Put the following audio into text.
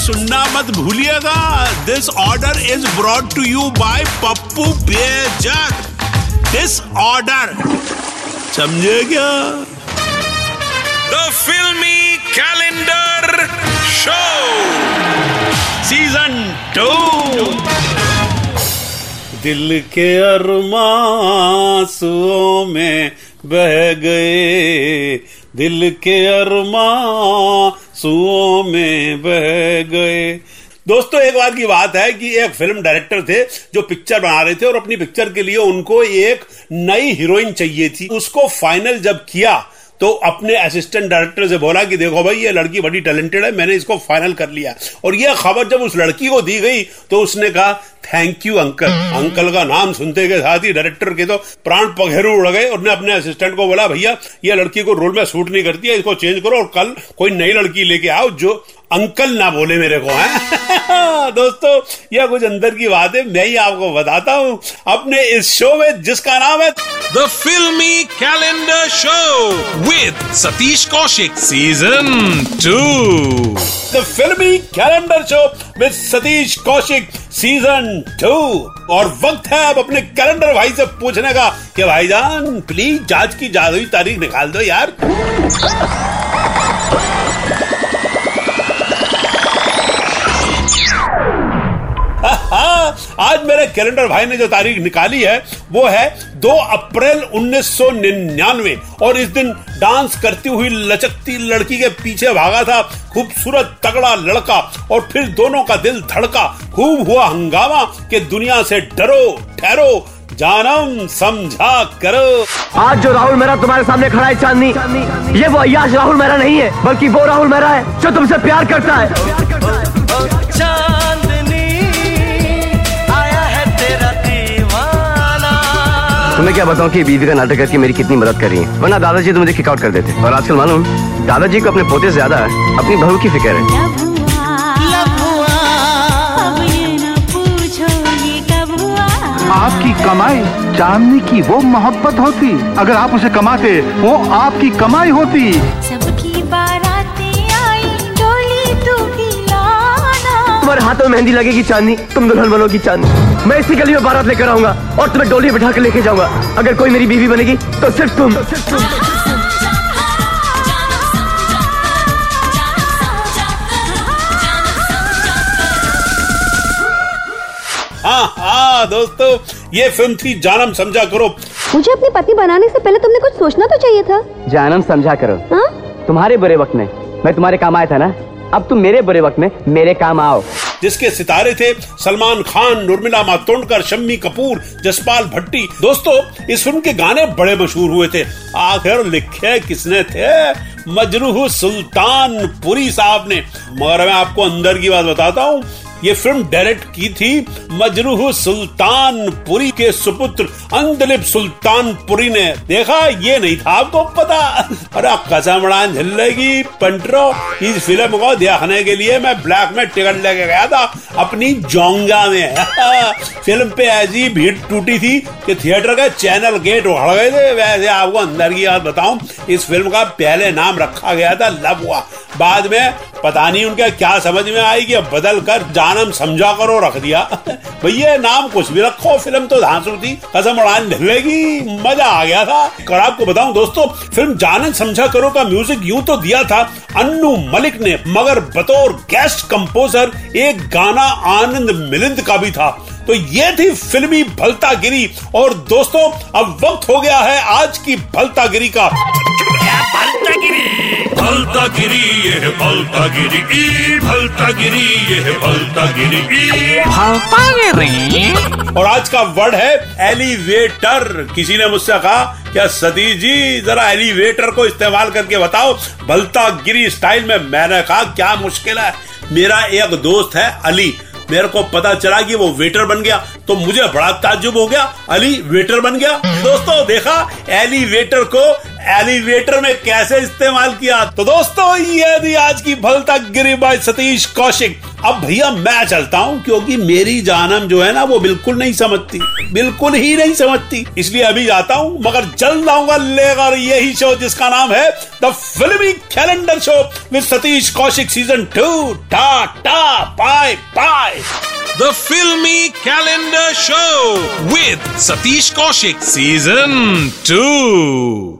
सुनना मत भूलिएगा। This order is brought to you by Pappu Pager this order समझे क्या? The filmy calendar show season two दिल के अरमासुओं में बह गए। दिल के अरमासुओं में बह गए। दोस्तों, एक बात की बात है कि एक फ़िल्म डायरेक्टर थे जो पिक्चर बना रहे थे और अपनी पिक्चर के लिए उनको एक नई हीरोइन चाहिए थी। उसको फाइनल जब किया तो अपने असिस्टेंट डायरेक्टर से बोला कि देखो भाई, ये लड़की बड़ी टैलेंटेड है, मैंने इसको फाइनल कर लिया। और ये खबर जब उस लड़की को दी गई तो उसने कहा थैंक यू अंकल अंकल का नाम सुनते के साथ ही डायरेक्टर के तो प्राण पघेरू उड़ गए उसने अपने असिस्टेंट को बोला, भैया, ये लड़की को रोल में सूट नहीं करती है, इसको चेंज करो, और कल कोई नई लड़की लेके आओ जो अंकल ना बोले मेरे को है? दोस्तों यह कुछ अंदर की बात है मैं ही आपको बताता हूँ। अपने इस शो में जिसका नाम है the filmy calendar show with Satish Kaushik season two the filmy calendar show with Satish Kaushik season two और वक्त है अब अपने कैलेंडर भाई से पूछने का कि भाईजान प्लीज़ जाँच की जादुई तारीख निकाल दो यार। आज मेरे कैलेंडर भाई ने जो तारीख निकाली है, वो है 2 अप्रैल 1999 और इस दिन डांस करती हुई लचकती लड़की के पीछे भागा था, खूबसूरत तगड़ा लड़का, और फिर दोनों का दिल धड़का, खूब हुआ हंगामा कि दुनिया से डरो, ठहरो, जानम समझा करो। आज जो राहुल मेरा तुम्हारे सामने खड़ा है, चांदनी, ये वो अयाश राहुल मेरा नहीं है, बल्कि वो राहुल मेरा है, जो तुमसे प्यार करता है। क्या बताऊँ कि बीवी का नाटक करके मेरी कितनी मदद कर? रही है वरना दादाजी तो मुझे किक आउट कर देते। और आजकल मालूम दादाजी को अपने पोते से ज़्यादा अपनी बहू की फ़िक्र है। आपकी कमाई चांदनी की वो मोहब्बत होती। अगर आप उसे कमाते वो आपकी कमाई होती। सबकी बारातें तुम्हारे हाथों में मेहंदी लगेगी चांदनी तुम दुल्हन बनोगी चांदनी। मैं इसी गली में बारात लेकर आऊँगा और तुम्हें डोली बिठा कर लेके जाऊँगा। अगर कोई मेरी बीवी बनेगी तो सिर्फ़ तुम। हाँ हाँ दोस्तों ये फ़िल्म थी जानम समझा करो। मुझे अपने पति बनाने से पहले तुमने कुछ सोचना तो चाहिए था। जानम समझा करो। हाँ? तुम्हारे बुरे वक्त में मैं तुम्हारे काम आया था ना? अब तुम मेरे बुरे वक्त में मेरे काम आओ। जिसके सितारे थे सलमान खान उर्मिला मातोंडकर, शम्मी कपूर, जसपाल भट्टी। दोस्तों, इस फ़िल्म के गाने बड़े मशहूर हुए थे। आखिर लिखे किसने थे? मजरूह सुल्तान पुरी साहब ने। मगर मैं आपको अंदर की बात बताता हूँ। ये फ़िल्म डायरेक्ट की थी मजरूह सुल्तानपुरी के सुपुत्र अंदलिप सुल्तानपुरी ने। देखा? ये नहीं था आपको पता? अरे कसम झल्लेगी पंटरो, इस फ़िल्म को देखने के लिए मैं ब्लैक में टिकट लेके गया था अपनी जोंगा में। फ़िल्म पे ऐसी भीड़ टूटी थी कि थिएटर के चैनल गेट उड़ गए थे। वैसे आपको अंदर की बात बताऊँ, इस फ़िल्म का पहले नाम रखा गया था लव हुआ बाद में पता नहीं उनके क्या समझ में आई कि बदल कर जानम समझा करो, रख दिया। भैया, नाम कुछ भी रखो, फ़िल्म तो धांसू थी कसम उड़ान ढलेगी मज़ा आ गया था। और आपको बताऊँ दोस्तों, फ़िल्म जानन समझा करो का म्यूज़िक यूँ तो दिया था, अन्नू मलिक ने, मगर बतौर गेस्ट कंपोजर एक गाना आनंद मिलिंद का भी था। तो ये थी फिल्मी भलता गिरी और दोस्तों, अब वक्त हो गया है आज की भलता गिरी का भलतागिरी ये है भलतागिरी ई भलतागिरी ये है भलतागिरी ई। और आज का वर्ड है एलिवेटर। किसी ने मुझसे कहा क्या सतीश जी जरा एलिवेटर को इस्तेमाल करके बताओ भलता गिरी स्टाइल में मैंने कहा क्या मुश्किल है? मेरा एक दोस्त है अली। मेरे को पता चला कि वो वेटर बन गया तो मुझे बड़ा ताजुब हो गया। अली वेटर बन गया। दोस्तों देखा एलिवेटर को एलिवेटर में कैसे इस्तेमाल किया? तो दोस्तों, ये थी आज की भलता गिरी बाय सतीश कौशिक। अब भैया, मैं चलता हूँ, क्योंकि मेरी जानम जो है ना, वो बिल्कुल नहीं समझती। बिल्कुल ही नहीं समझती। इसलिए अभी जाता हूँ, मगर जल्द आऊँगा, लेकर यही शो जिसका नाम है the filmy calendar show with Satish Kaushik season two ta ta bye bye The Filmy Calendar Show with Satish Kaushik Season 2.